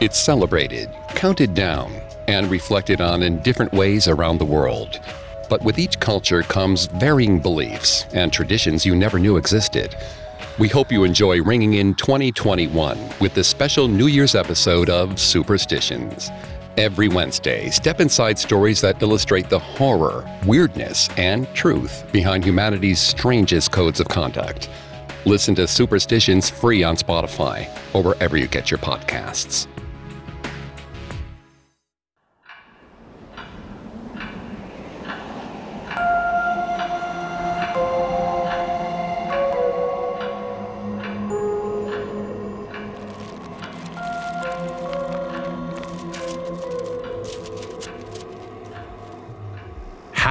It's celebrated, counted down, and reflected on in different ways around the world. But with each culture comes varying beliefs and traditions you never knew existed. We hope you enjoy ringing in 2021 with this special New Year's episode of Superstitions. Every Wednesday, step inside stories that illustrate the horror, weirdness, and truth behind humanity's strangest codes of conduct. Listen to Superstitions free on Spotify or wherever you get your podcasts.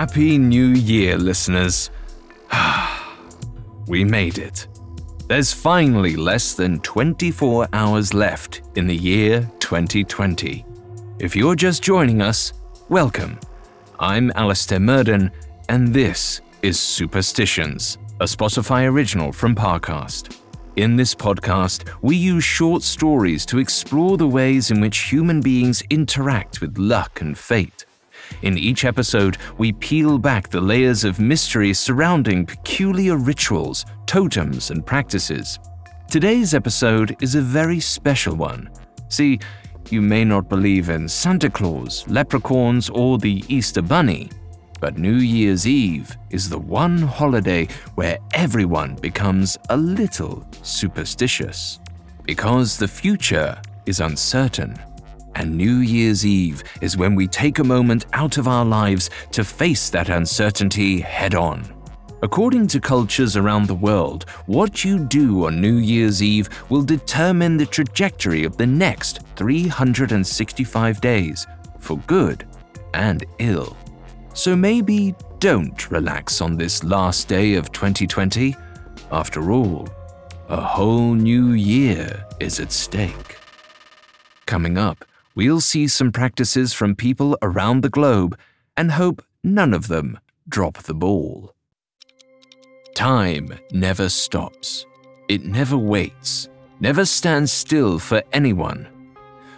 Happy New Year, listeners. we made it. There's finally less than 24 hours left in the year 2020. If you're just joining us, welcome. I'm Alastair Murden, and this is Superstitions, a Spotify original from Parcast. In this podcast, we use short stories to explore the ways in which human beings interact with luck and fate. In each episode, we peel back the layers of mystery surrounding peculiar rituals, totems, and practices. Today's episode is a very special one. See, you may not believe in Santa Claus, leprechauns, or the Easter Bunny, but New Year's Eve is the one holiday where everyone becomes a little superstitious. Because the future is uncertain and New Year's Eve is when we take a moment out of our lives to face that uncertainty head on. According to cultures around the world, what you do on New Year's Eve will determine the trajectory of the next 365 days, for good and ill. So maybe don't relax on this last day of 2020. After all, a whole new year is at stake. Coming up, we'll see some practices from people around the globe and hope none of them drop the ball. Time never stops. It never waits, never stands still for anyone.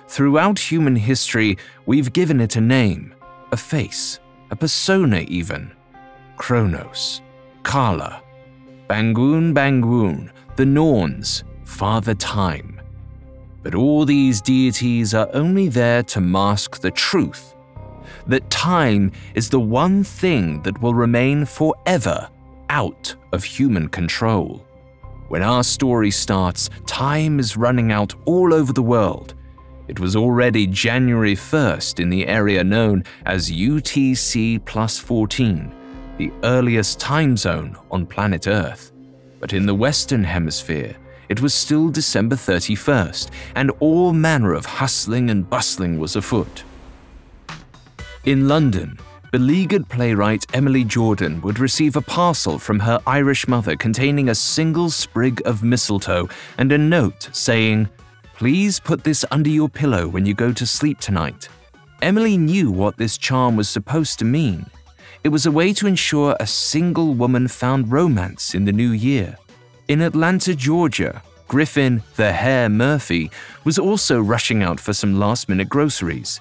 Throughout human history, we've given it a name, a face, a persona even. Kronos, Kala, Bangun Bangun, the Norns, Father Time. But all these deities are only there to mask the truth that time is the one thing that will remain forever out of human control. When our story starts, time is running out all over the world. It was already January 1st in the area known as UTC plus 14, the earliest time zone on planet Earth. But in the Western Hemisphere, it was still December 31st, and all manner of hustling and bustling was afoot. In London, beleaguered playwright Emily Jordan would receive a parcel from her Irish mother containing a single sprig of mistletoe and a note saying, Please put this under your pillow when you go to sleep tonight. Emily knew what this charm was supposed to mean. It was a way to ensure a single woman found romance in the new year. In Atlanta, Georgia, Griffin the Hare Murphy was also rushing out for some last minute groceries.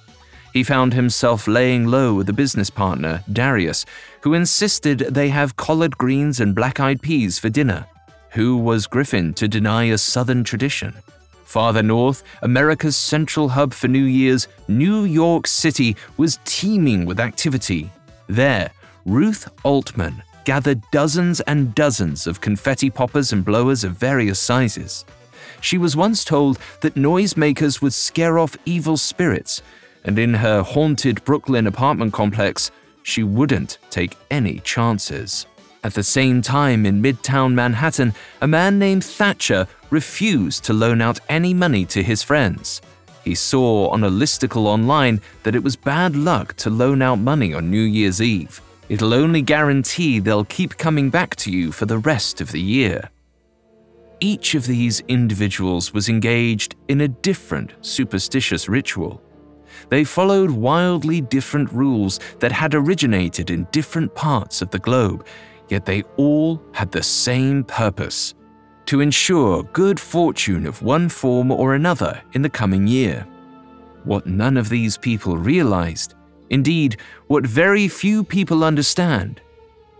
He found himself laying low with a business partner, Darius, who insisted they have collard greens and black eyed peas for dinner. Who was Griffin to deny a Southern tradition? Farther north, America's central hub for New Year's, New York City, was teeming with activity. There, Ruth Altman, gathered dozens and dozens of confetti poppers and blowers of various sizes. She was once told that noisemakers would scare off evil spirits, and in her haunted Brooklyn apartment complex, she wouldn't take any chances. At the same time, in Midtown Manhattan, a man named Thatcher refused to loan out any money to his friends. He saw on a listicle online that it was bad luck to loan out money on New Year's Eve. It'll only guarantee they'll keep coming back to you for the rest of the year. Each of these individuals was engaged in a different superstitious ritual. They followed wildly different rules that had originated in different parts of the globe, yet they all had the same purpose to ensure good fortune of one form or another in the coming year. What none of these people realized, indeed, what very few people understand,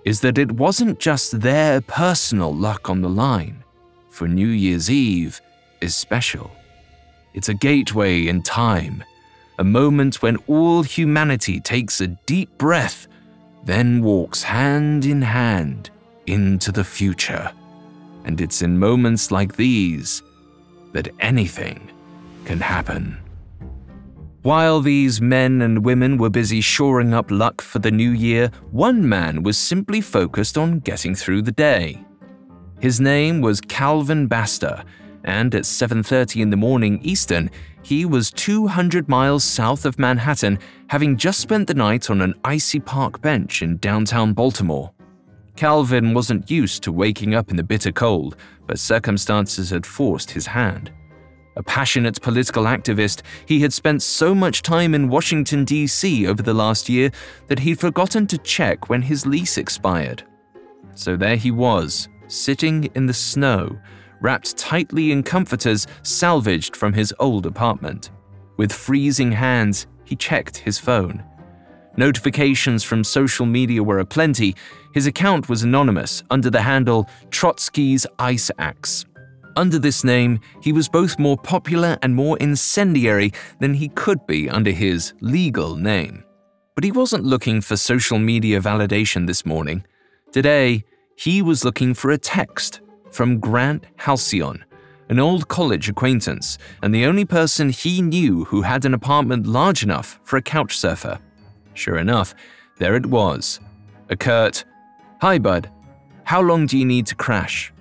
is that it wasn't just their personal luck on the line, for New Year's Eve is special. It's a gateway in time, a moment when all humanity takes a deep breath, then walks hand in hand into the future. And it's in moments like these that anything can happen. While these men and women were busy shoring up luck for the new year, one man was simply focused on getting through the day. His name was Calvin Baxter, and at 7:30 in the morning Eastern, he was 200 miles south of Manhattan, having just spent the night on an icy park bench in downtown Baltimore. Calvin wasn't used to waking up in the bitter cold, but circumstances had forced his hand. A passionate political activist, he had spent so much time in Washington, D.C. over the last year that he'd forgotten to check when his lease expired. So there he was, sitting in the snow, wrapped tightly in comforters salvaged from his old apartment. With freezing hands, he checked his phone. Notifications from social media were aplenty. His account was anonymous under the handle Trotsky's Ice Axe. Under this name, he was both more popular and more incendiary than he could be under his legal name. But he wasn't looking for social media validation this morning. Today, he was looking for a text from Grant Halcyon, an old college acquaintance and the only person he knew who had an apartment large enough for a couch surfer. Sure enough, there it was. A curt, Hi, bud. How long do you need to crash?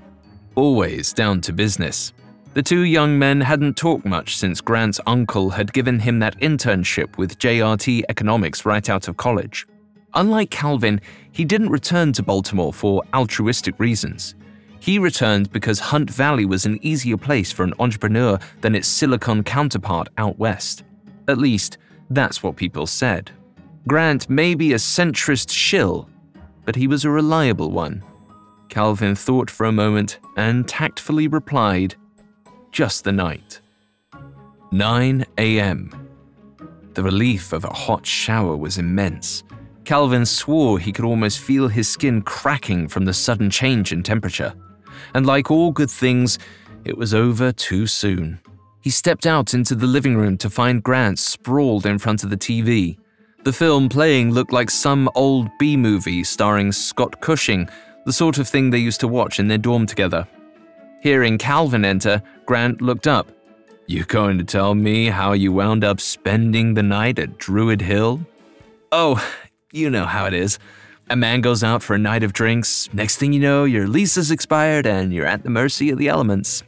Always down to business. The two young men hadn't talked much since Grant's uncle had given him that internship with JRT Economics right out of college. Unlike Calvin, he didn't return to Baltimore for altruistic reasons. He returned because Hunt Valley was an easier place for an entrepreneur than its Silicon counterpart out west. At least, that's what people said. Grant may be a centrist shill, but he was a reliable one. Calvin thought for a moment and tactfully replied, Just the night. 9 a.m. The relief of a hot shower was immense. Calvin swore he could almost feel his skin cracking from the sudden change in temperature. And like all good things, it was over too soon. He stepped out into the living room to find Grant sprawled in front of the TV. The film playing looked like some old B movie starring Scott Cushing the sort of thing they used to watch in their dorm together. Hearing Calvin enter, Grant looked up. You going to tell me how you wound up spending the night at Druid Hill? Oh, you know how it is. A man goes out for a night of drinks, next thing you know, your lease is expired and you're at the mercy of the elements.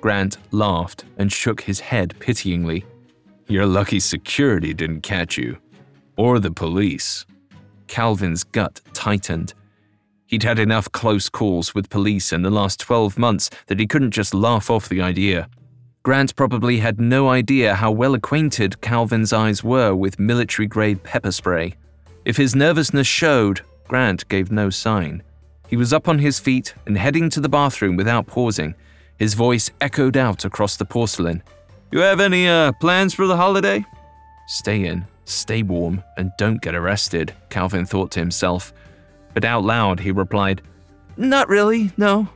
Grant laughed and shook his head pityingly. You're lucky security didn't catch you. Or the police. Calvin's gut tightened. He'd had enough close calls with police in the last 12 months that he couldn't just laugh off the idea. Grant probably had no idea how well acquainted Calvin's eyes were with military grade pepper spray. If his nervousness showed, Grant gave no sign. He was up on his feet and heading to the bathroom without pausing. His voice echoed out across the porcelain. You have any uh, plans for the holiday? Stay in, stay warm, and don't get arrested, Calvin thought to himself but out loud he replied, Not really, no.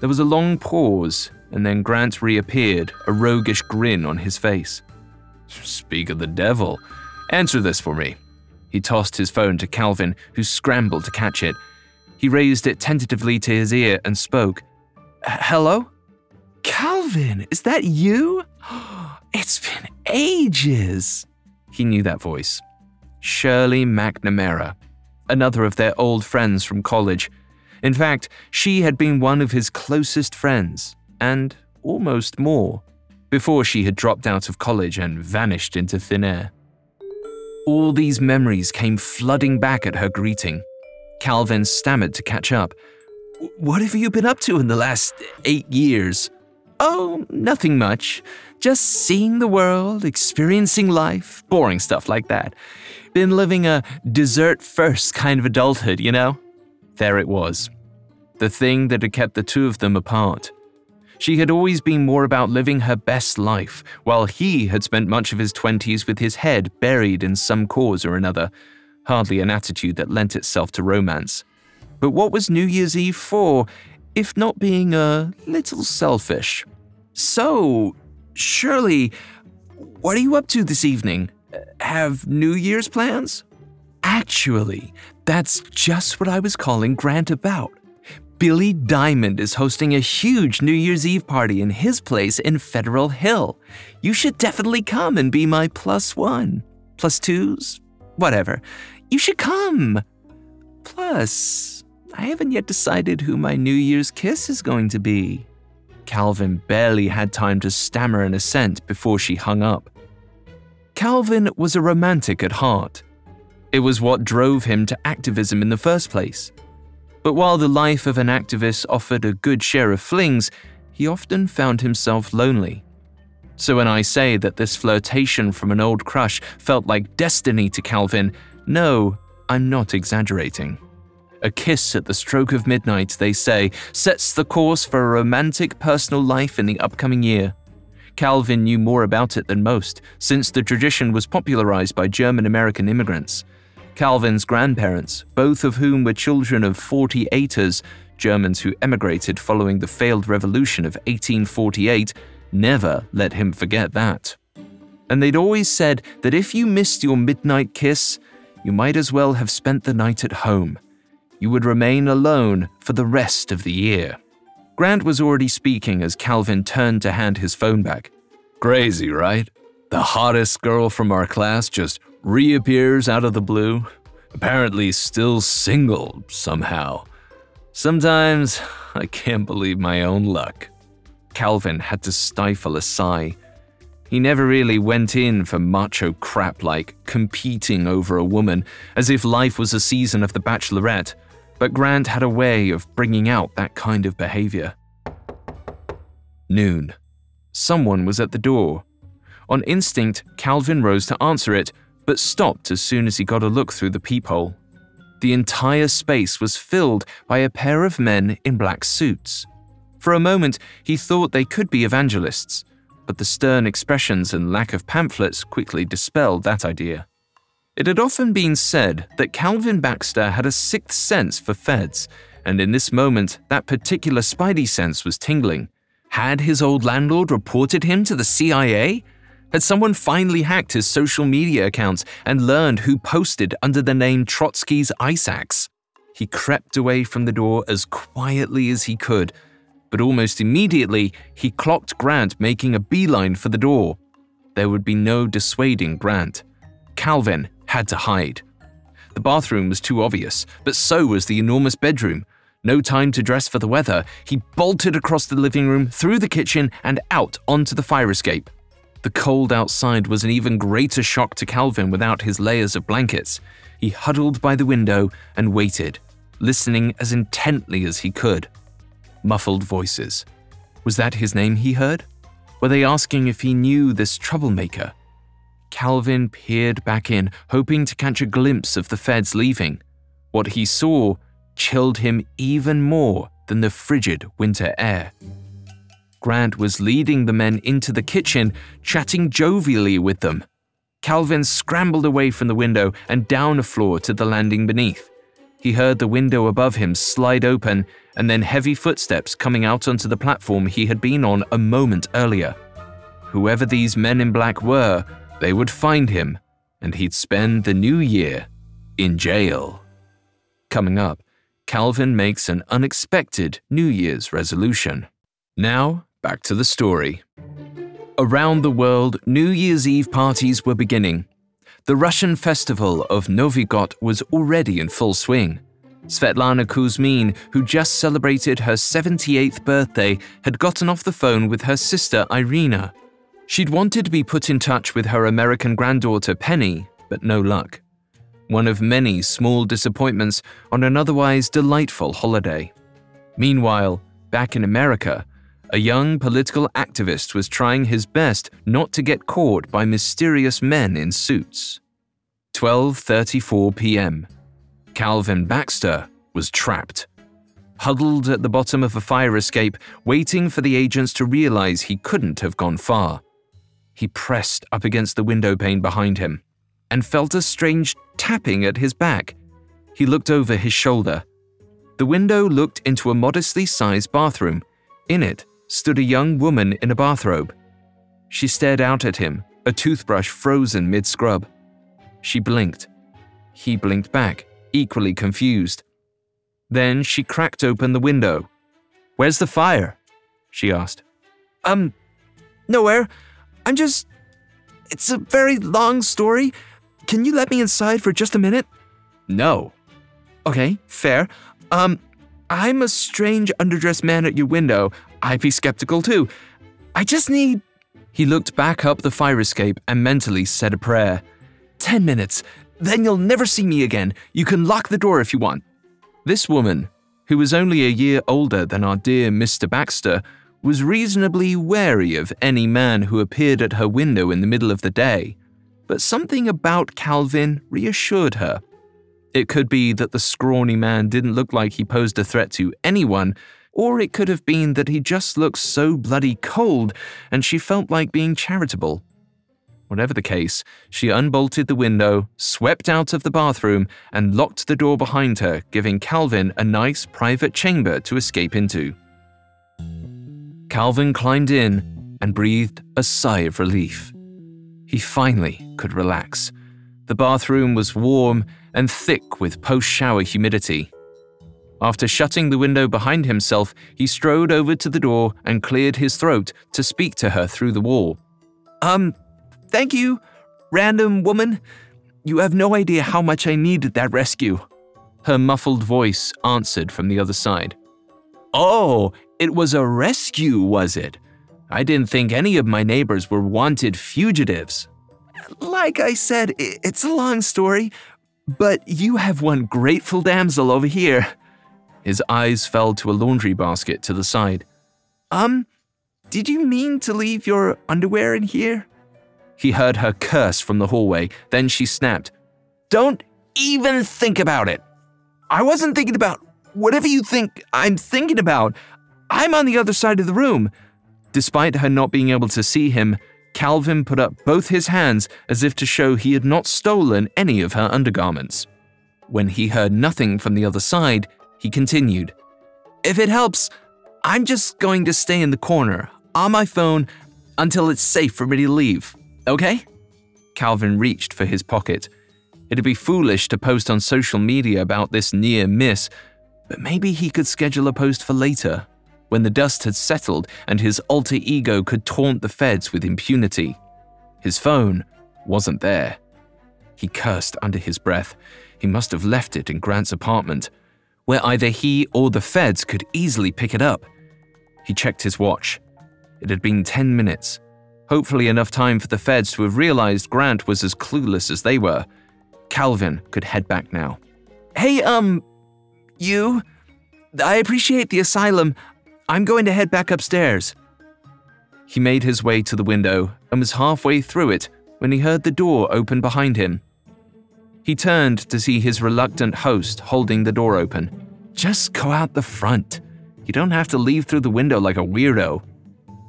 There was a long pause, and then Grant reappeared, a roguish grin on his face. Speak of the devil. Answer this for me. He tossed his phone to Calvin, who scrambled to catch it. He raised it tentatively to his ear and spoke. Hello? Calvin, is that you? It's been ages. He knew that voice. Shirley McNamara, another of their old friends from college. In fact, she had been one of his closest friends, and almost more, before she had dropped out of college and vanished into thin air. All these memories came flooding back at her greeting. Calvin stammered to catch up. What have you been up to in the last eight years? Oh, nothing much. Just seeing the world, experiencing life, boring stuff like that been living a dessert first kind of adulthood, you know? There it was. The thing that had kept the two of them apart. She had always been more about living her best life, while he had spent much of his 20s with his head buried in some cause or another, hardly an attitude that lent itself to romance. But what was New Year's Eve for, if not being a little selfish? So, Shirley, what are you up to this evening? Have New Year's plans? Actually, that's just what I was calling Grant about. Billy Diamond is hosting a huge New Year's Eve party in his place in Federal Hill. You should definitely come and be my plus one. Plus twos? Whatever. You should come. Plus, I haven't yet decided who my New Year's kiss is going to be. Calvin barely had time to stammer an assent before she hung up. Calvin was a romantic at heart. It was what drove him to activism in the first place. But while the life of an activist offered a good share of flings, he often found himself lonely. So when I say that this flirtation from an old crush felt like destiny to Calvin, no, I'm not exaggerating. A kiss at the stroke of midnight, they say, sets the course for a romantic personal life in the upcoming year. Calvin knew more about it than most, since the tradition was popularized by German American immigrants. Calvin's grandparents, both of whom were children of 48ers, Germans who emigrated following the failed revolution of 1848, never let him forget that. And they'd always said that if you missed your midnight kiss, you might as well have spent the night at home you would remain alone for the rest of the year. Grant was already speaking as Calvin turned to hand his phone back. Crazy, right? The hottest girl from our class just reappears out of the blue, apparently still single somehow. Sometimes I can't believe my own luck. Calvin had to stifle a sigh. He never really went in for macho crap like competing over a woman, as if life was a season of The Bachelorette but Grant had a way of bringing out that kind of behavior. Noon. Someone was at the door. On instinct, Calvin rose to answer it, but stopped as soon as he got a look through the peephole. The entire space was filled by a pair of men in black suits. For a moment, he thought they could be evangelists, but the stern expressions and lack of pamphlets quickly dispelled that idea. It had often been said that Calvin Baxter had a sixth sense for feds, and in this moment, that particular spidey sense was tingling. Had his old landlord reported him to the CIA? Had someone finally hacked his social media accounts and learned who posted under the name Trotsky's Ice Axe? He crept away from the door as quietly as he could, but almost immediately he clocked Grant making a beeline for the door. There would be no dissuading Grant. Calvin had to hide. The bathroom was too obvious, but so was the enormous bedroom. No time to dress for the weather, he bolted across the living room, through the kitchen, and out onto the fire escape. The cold outside was an even greater shock to Calvin without his layers of blankets. He huddled by the window and waited, listening as intently as he could. Muffled voices. Was that his name he heard? Were they asking if he knew this troublemaker? Calvin peered back in, hoping to catch a glimpse of the feds leaving. What he saw chilled him even more than the frigid winter air. Grant was leading the men into the kitchen, chatting jovially with them. Calvin scrambled away from the window and down a floor to the landing beneath. He heard the window above him slide open and then heavy footsteps coming out onto the platform he had been on a moment earlier. Whoever these men in black were, they would find him, and he'd spend the new year in jail. Coming up, Calvin makes an unexpected New Year's resolution. Now, back to the story. Around the world, New Year's Eve parties were beginning. The Russian festival of Novy God was already in full swing. Svetlana Kuzmin, who just celebrated her 78th birthday, had gotten off the phone with her sister Irina She'd wanted to be put in touch with her American granddaughter Penny, but no luck. One of many small disappointments on an otherwise delightful holiday. Meanwhile, back in America, a young political activist was trying his best not to get caught by mysterious men in suits. 12:34 p.m. Calvin Baxter was trapped. huddled at the bottom of a fire escape, waiting for the agents to realize he couldn't have gone far. He pressed up against the window pane behind him and felt a strange tapping at his back. He looked over his shoulder. The window looked into a modestly sized bathroom. In it stood a young woman in a bathrobe. She stared out at him, a toothbrush frozen mid scrub. She blinked. He blinked back, equally confused. Then she cracked open the window. Where's the fire? she asked. Um, nowhere. I'm just. It's a very long story. Can you let me inside for just a minute? No. Okay, fair. Um, I'm a strange underdressed man at your window. I'd be skeptical too. I just need. He looked back up the fire escape and mentally said a prayer. Ten minutes. Then you'll never see me again. You can lock the door if you want. This woman, who was only a year older than our dear Mr. Baxter, was reasonably wary of any man who appeared at her window in the middle of the day. But something about Calvin reassured her. It could be that the scrawny man didn't look like he posed a threat to anyone, or it could have been that he just looked so bloody cold and she felt like being charitable. Whatever the case, she unbolted the window, swept out of the bathroom, and locked the door behind her, giving Calvin a nice private chamber to escape into. Calvin climbed in and breathed a sigh of relief. He finally could relax. The bathroom was warm and thick with post shower humidity. After shutting the window behind himself, he strode over to the door and cleared his throat to speak to her through the wall. Um, thank you, random woman. You have no idea how much I needed that rescue. Her muffled voice answered from the other side. Oh, it was a rescue, was it? I didn't think any of my neighbors were wanted fugitives. Like I said, it's a long story, but you have one grateful damsel over here. His eyes fell to a laundry basket to the side. Um, did you mean to leave your underwear in here? He heard her curse from the hallway, then she snapped, Don't even think about it. I wasn't thinking about whatever you think I'm thinking about. I'm on the other side of the room. Despite her not being able to see him, Calvin put up both his hands as if to show he had not stolen any of her undergarments. When he heard nothing from the other side, he continued, If it helps, I'm just going to stay in the corner, on my phone, until it's safe for me to leave, okay? Calvin reached for his pocket. It'd be foolish to post on social media about this near miss, but maybe he could schedule a post for later when the dust had settled and his alter ego could taunt the feds with impunity. His phone wasn't there. He cursed under his breath. He must have left it in Grant's apartment, where either he or the feds could easily pick it up. He checked his watch. It had been 10 minutes. Hopefully, enough time for the feds to have realized Grant was as clueless as they were. Calvin could head back now. Hey, um, you? I appreciate the asylum. I'm going to head back upstairs. He made his way to the window and was halfway through it when he heard the door open behind him. He turned to see his reluctant host holding the door open. Just go out the front. You don't have to leave through the window like a weirdo.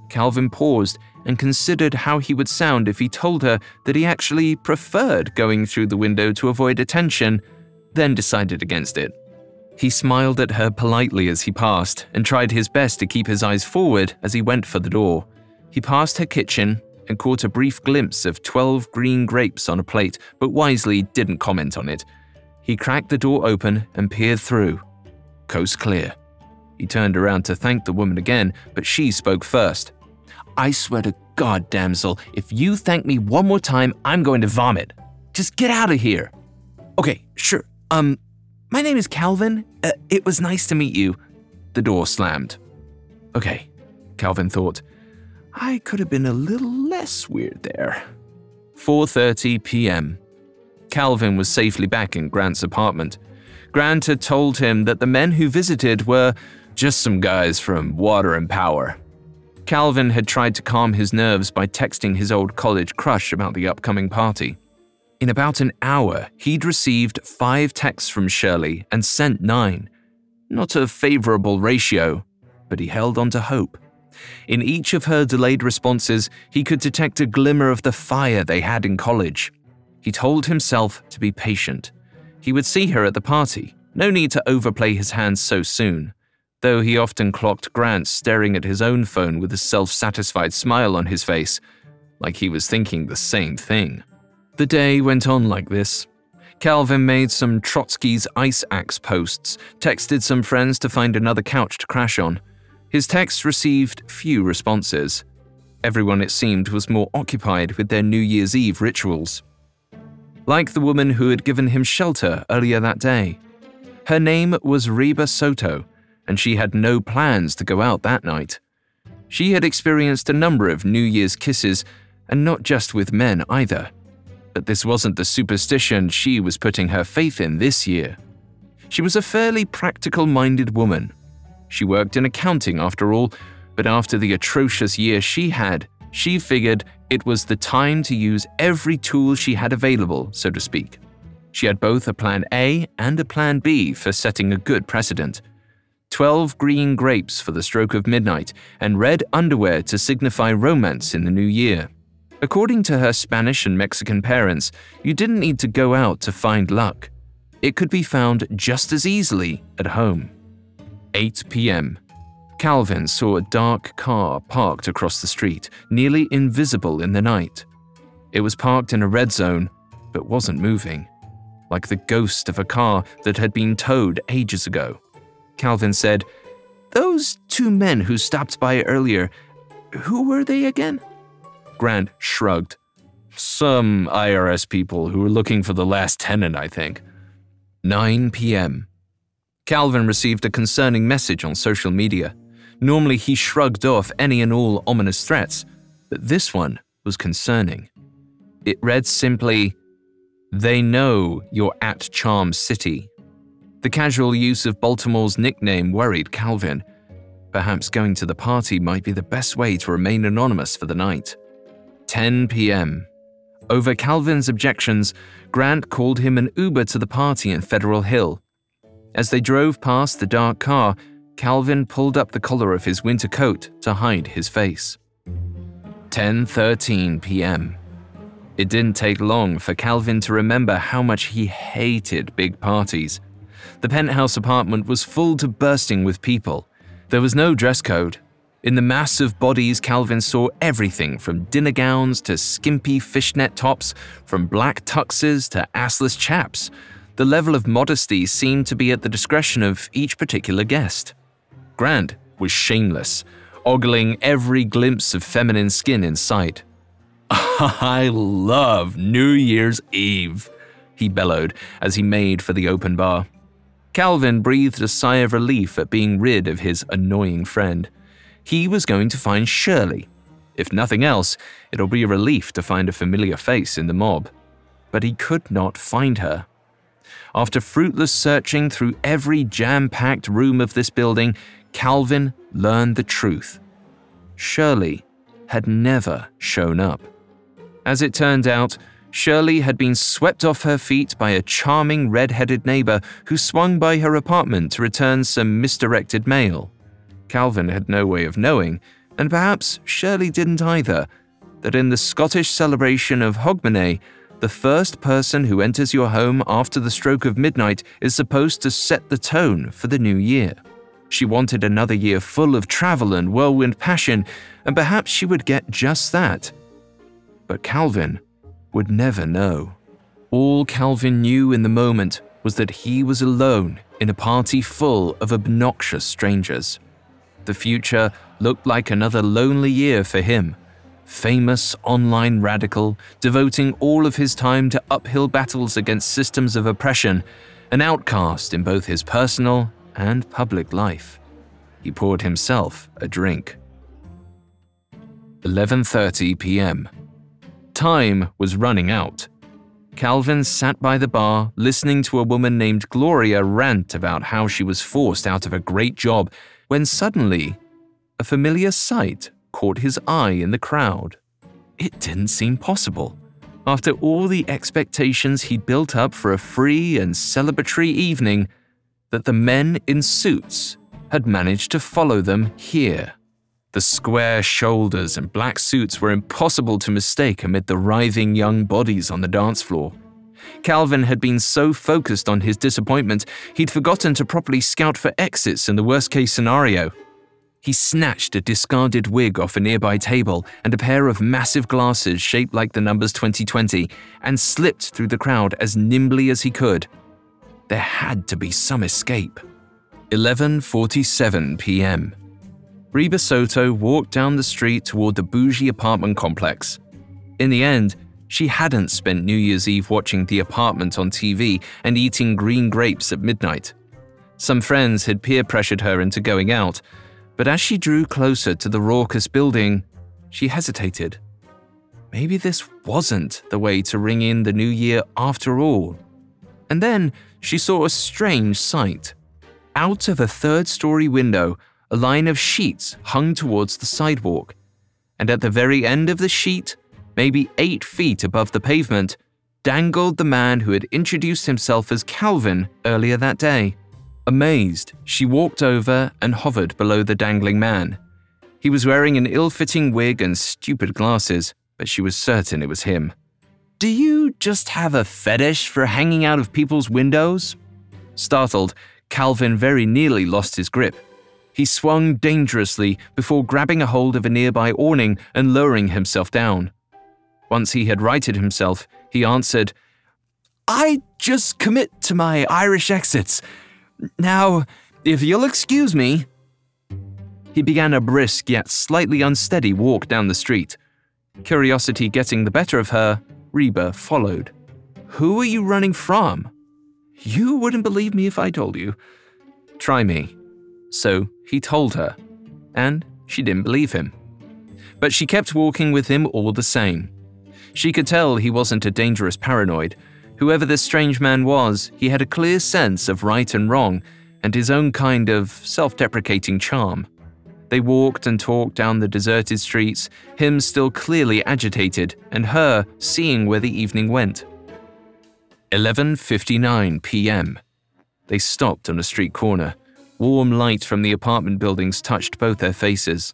Calvin paused and considered how he would sound if he told her that he actually preferred going through the window to avoid attention, then decided against it. He smiled at her politely as he passed and tried his best to keep his eyes forward as he went for the door. He passed her kitchen and caught a brief glimpse of 12 green grapes on a plate, but wisely didn't comment on it. He cracked the door open and peered through. Coast clear. He turned around to thank the woman again, but she spoke first. I swear to God, damsel, if you thank me one more time, I'm going to vomit. Just get out of here. Okay, sure. Um, my name is Calvin. Uh, it was nice to meet you. The door slammed. Okay, Calvin thought. I could have been a little less weird there. 4:30 p.m. Calvin was safely back in Grant's apartment. Grant had told him that the men who visited were just some guys from Water and Power. Calvin had tried to calm his nerves by texting his old college crush about the upcoming party. In about an hour, he'd received five texts from Shirley and sent nine. Not a favorable ratio, but he held on to hope. In each of her delayed responses, he could detect a glimmer of the fire they had in college. He told himself to be patient. He would see her at the party. No need to overplay his hand so soon. Though he often clocked Grant staring at his own phone with a self satisfied smile on his face, like he was thinking the same thing. The day went on like this. Calvin made some Trotsky's Ice Axe posts, texted some friends to find another couch to crash on. His texts received few responses. Everyone, it seemed, was more occupied with their New Year's Eve rituals. Like the woman who had given him shelter earlier that day. Her name was Reba Soto, and she had no plans to go out that night. She had experienced a number of New Year's kisses, and not just with men either. But this wasn't the superstition she was putting her faith in this year. She was a fairly practical minded woman she worked in accounting after all, but after the atrocious year she had, she figured it was the time to use every tool she had available, so to speak. She had both a plan A and a plan B for setting a good precedent. 12 green grapes for the stroke of midnight, and red underwear to signify romance in the new year. According to her Spanish and Mexican parents, you didn't need to go out to find luck. It could be found just as easily at home. 8 p.m. Calvin saw a dark car parked across the street, nearly invisible in the night. It was parked in a red zone, but wasn't moving, like the ghost of a car that had been towed ages ago. Calvin said, Those two men who stopped by earlier, who were they again? Grant shrugged. Some IRS people who were looking for the last tenant, I think. 9 p.m. Calvin received a concerning message on social media. Normally, he shrugged off any and all ominous threats, but this one was concerning. It read simply, They know you're at Charm City. The casual use of Baltimore's nickname worried Calvin. Perhaps going to the party might be the best way to remain anonymous for the night. 10 p.m. Over Calvin's objections, Grant called him an Uber to the party in Federal Hill. As they drove past the dark car, Calvin pulled up the collar of his winter coat to hide his face. 10:13 p.m. It didn't take long for Calvin to remember how much he hated big parties. The penthouse apartment was full to bursting with people. There was no dress code. In the mass of bodies, Calvin saw everything from dinner gowns to skimpy fishnet tops, from black tuxes to assless chaps the level of modesty seemed to be at the discretion of each particular guest. Grant was shameless, ogling every glimpse of feminine skin in sight. I love New Year's Eve, he bellowed as he made for the open bar. Calvin breathed a sigh of relief at being rid of his annoying friend. He was going to find Shirley. If nothing else, it'll be a relief to find a familiar face in the mob. But he could not find her. After fruitless searching through every jam packed room of this building, Calvin learned the truth. Shirley had never shown up. As it turned out, Shirley had been swept off her feet by a charming red headed neighbor who swung by her apartment to return some misdirected mail. Calvin had no way of knowing, and perhaps Shirley didn't either, that in the Scottish celebration of Hogmanay, the first person who enters your home after the stroke of midnight is supposed to set the tone for the new year. She wanted another year full of travel and whirlwind passion, and perhaps she would get just that. But Calvin would never know. All Calvin knew in the moment was that he was alone in a party full of obnoxious strangers. The future looked like another lonely year for him famous online radical, devoting all of his time to uphill battles against systems of oppression, an outcast in both his personal and public life. He poured himself a drink. 11:30 p.m. Time was running out. Calvin sat by the bar listening to a woman named Gloria rant about how she was forced out of a great job when suddenly a familiar sight caught his eye in the crowd. It didn't seem possible. After all the expectations he'd built up for a free and celebratory evening, that the men in suits had managed to follow them here. The square shoulders and black suits were impossible to mistake amid the writhing young bodies on the dance floor. Calvin had been so focused on his disappointment, he'd forgotten to properly scout for exits in the worst case scenario. He snatched a discarded wig off a nearby table and a pair of massive glasses shaped like the numbers 2020 and slipped through the crowd as nimbly as he could. There had to be some escape. 11:47 p.m. Reba Soto walked down the street toward the bougie apartment complex. In the end, she hadn't spent New Year's Eve watching the apartment on TV and eating green grapes at midnight. Some friends had peer pressured her into going out, but as she drew closer to the raucous building, she hesitated. Maybe this wasn't the way to ring in the new year after all. And then she saw a strange sight. Out of a third story window, a line of sheets hung towards the sidewalk, and at the very end of the sheet, maybe eight feet above the pavement, dangled the man who had introduced himself as Calvin earlier that day. Amazed, she walked over and hovered below the dangling man. He was wearing an ill fitting wig and stupid glasses, but she was certain it was him. Do you just have a fetish for hanging out of people's windows? Startled, Calvin very nearly lost his grip. He swung dangerously before grabbing a hold of a nearby awning and lowering himself down. Once he had righted himself, he answered, I just commit to my Irish exits. Now, if you'll excuse me. He began a brisk yet slightly unsteady walk down the street. Curiosity getting the better of her, Reba followed. Who are you running from? You wouldn't believe me if I told you. Try me. So he told her, and she didn't believe him. But she kept walking with him all the same. She could tell he wasn't a dangerous paranoid. Whoever this strange man was, he had a clear sense of right and wrong, and his own kind of self deprecating charm. They walked and talked down the deserted streets, him still clearly agitated, and her seeing where the evening went. 11:59 p.m. They stopped on a street corner. Warm light from the apartment buildings touched both their faces.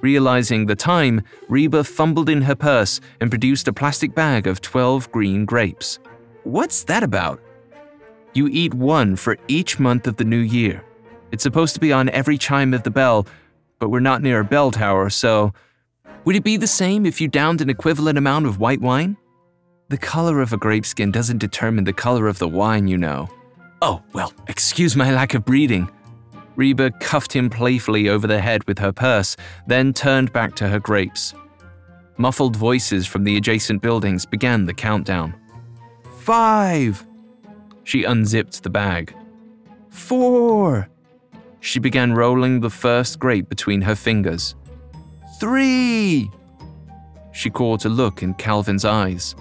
Realizing the time, Reba fumbled in her purse and produced a plastic bag of 12 green grapes. What's that about? You eat one for each month of the new year. It's supposed to be on every chime of the bell, but we're not near a bell tower, so. Would it be the same if you downed an equivalent amount of white wine? The color of a grape skin doesn't determine the color of the wine, you know. Oh, well, excuse my lack of breeding. Reba cuffed him playfully over the head with her purse, then turned back to her grapes. Muffled voices from the adjacent buildings began the countdown. Five! She unzipped the bag. Four! She began rolling the first grape between her fingers. Three! She caught a look in Calvin's eyes.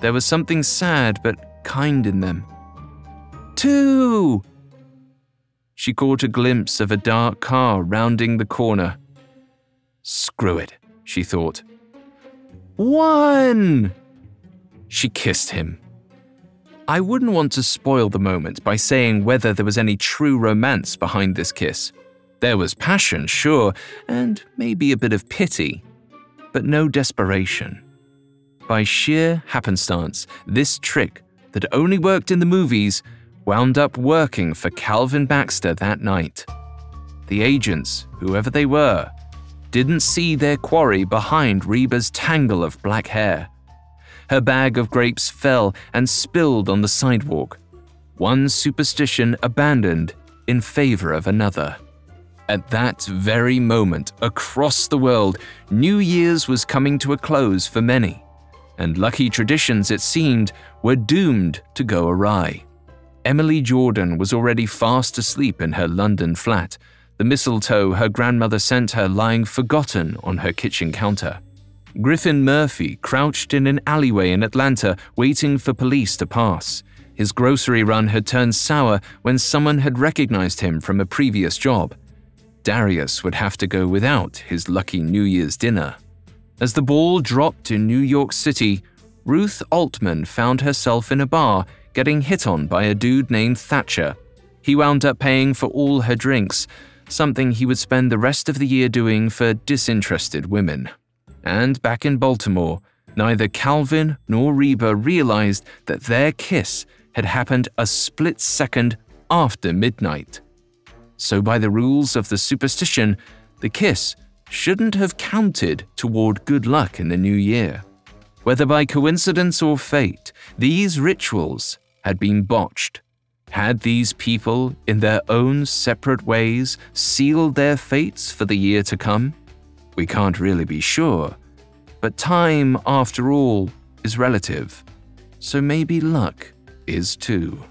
There was something sad but kind in them. Two! She caught a glimpse of a dark car rounding the corner. Screw it, she thought. One! She kissed him. I wouldn't want to spoil the moment by saying whether there was any true romance behind this kiss. There was passion, sure, and maybe a bit of pity, but no desperation. By sheer happenstance, this trick that only worked in the movies wound up working for Calvin Baxter that night. The agents, whoever they were, didn't see their quarry behind Reba's tangle of black hair. Her bag of grapes fell and spilled on the sidewalk, one superstition abandoned in favor of another. At that very moment, across the world, New Year's was coming to a close for many, and lucky traditions, it seemed, were doomed to go awry. Emily Jordan was already fast asleep in her London flat, the mistletoe her grandmother sent her lying forgotten on her kitchen counter. Griffin Murphy crouched in an alleyway in Atlanta waiting for police to pass. His grocery run had turned sour when someone had recognized him from a previous job. Darius would have to go without his lucky New Year's dinner. As the ball dropped in New York City, Ruth Altman found herself in a bar getting hit on by a dude named Thatcher. He wound up paying for all her drinks, something he would spend the rest of the year doing for disinterested women. And back in Baltimore, neither Calvin nor Reba realized that their kiss had happened a split second after midnight. So, by the rules of the superstition, the kiss shouldn't have counted toward good luck in the new year. Whether by coincidence or fate, these rituals had been botched. Had these people, in their own separate ways, sealed their fates for the year to come? We can't really be sure. But time, after all, is relative. So maybe luck is too.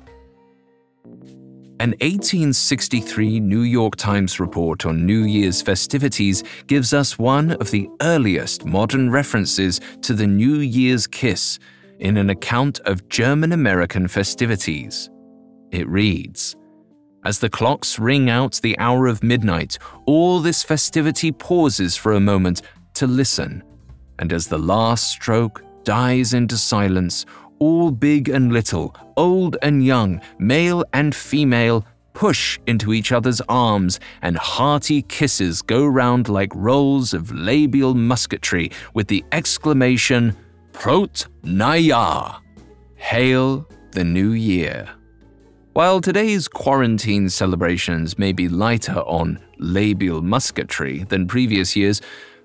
An 1863 New York Times report on New Year's festivities gives us one of the earliest modern references to the New Year's kiss in an account of German American festivities. It reads As the clocks ring out the hour of midnight, all this festivity pauses for a moment to listen, and as the last stroke dies into silence, all big and little, old and young, male and female, push into each other's arms, and hearty kisses go round like rolls of labial musketry with the exclamation, Prost Neujahr! Hail the New Year! While today's quarantine celebrations may be lighter on labial musketry than previous years,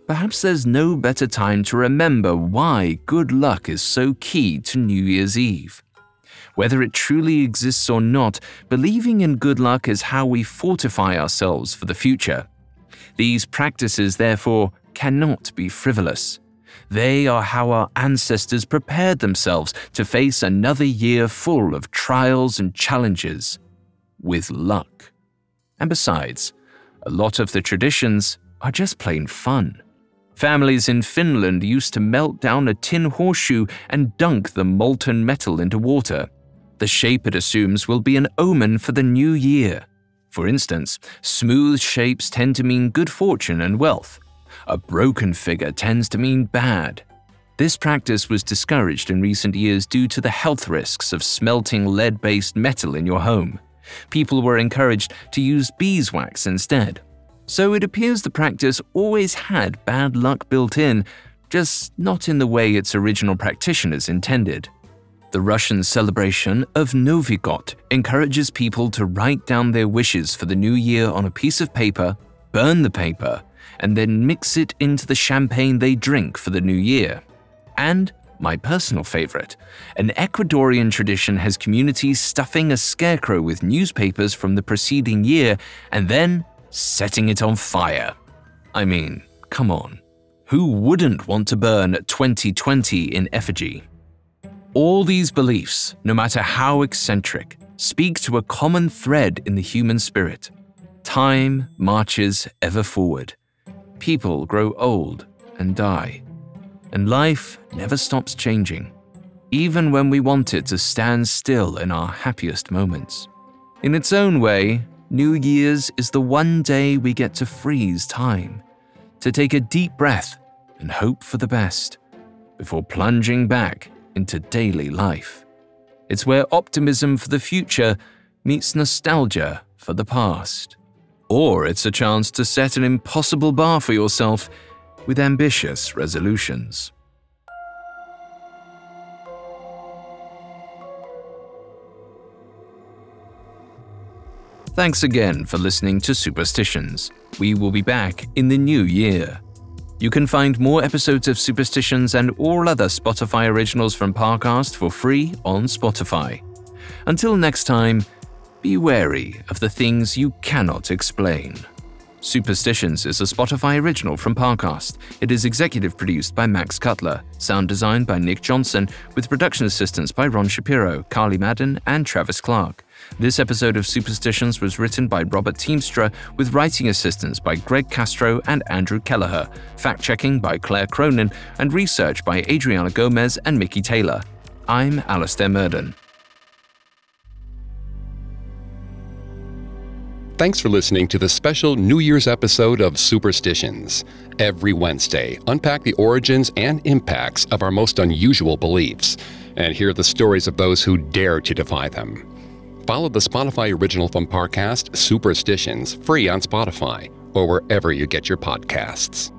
perhaps there's no better time to remember why good luck is so key to New Year's Eve. Whether it truly exists or not, believing in good luck is how we fortify ourselves for the future. These practices, therefore, cannot be frivolous. They are how our ancestors prepared themselves to face another year full of trials and challenges with luck. And besides, a lot of the traditions are just plain fun. Families in Finland used to melt down a tin horseshoe and dunk the molten metal into water. The shape it assumes will be an omen for the new year. For instance, smooth shapes tend to mean good fortune and wealth. A broken figure tends to mean bad. This practice was discouraged in recent years due to the health risks of smelting lead based metal in your home. People were encouraged to use beeswax instead. So it appears the practice always had bad luck built in, just not in the way its original practitioners intended. The Russian celebration of Novy God encourages people to write down their wishes for the new year on a piece of paper, burn the paper, and then mix it into the champagne they drink for the new year. And my personal favorite, an Ecuadorian tradition has communities stuffing a scarecrow with newspapers from the preceding year and then setting it on fire. I mean, come on. Who wouldn't want to burn 2020 in effigy? All these beliefs, no matter how eccentric, speak to a common thread in the human spirit. Time marches ever forward. People grow old and die. And life never stops changing, even when we want it to stand still in our happiest moments. In its own way, New Year's is the one day we get to freeze time, to take a deep breath and hope for the best, before plunging back into daily life. It's where optimism for the future meets nostalgia for the past. Or it's a chance to set an impossible bar for yourself with ambitious resolutions. Thanks again for listening to Superstitions. We will be back in the new year. You can find more episodes of Superstitions and all other Spotify originals from Parcast for free on Spotify. Until next time, be wary of the things you cannot explain. Superstitions is a Spotify original from Parcast. It is executive produced by Max Cutler, sound designed by Nick Johnson, with production assistance by Ron Shapiro, Carly Madden, and Travis Clark. This episode of Superstitions was written by Robert Teamstra, with writing assistance by Greg Castro and Andrew Kelleher, fact checking by Claire Cronin, and research by Adriana Gomez and Mickey Taylor. I'm Alastair Murden. Thanks for listening to the special New Year's episode of Superstitions. Every Wednesday, unpack the origins and impacts of our most unusual beliefs and hear the stories of those who dare to defy them. follow the Spotify original from Parcast, Superstitions, free on Spotify or wherever you get your podcasts.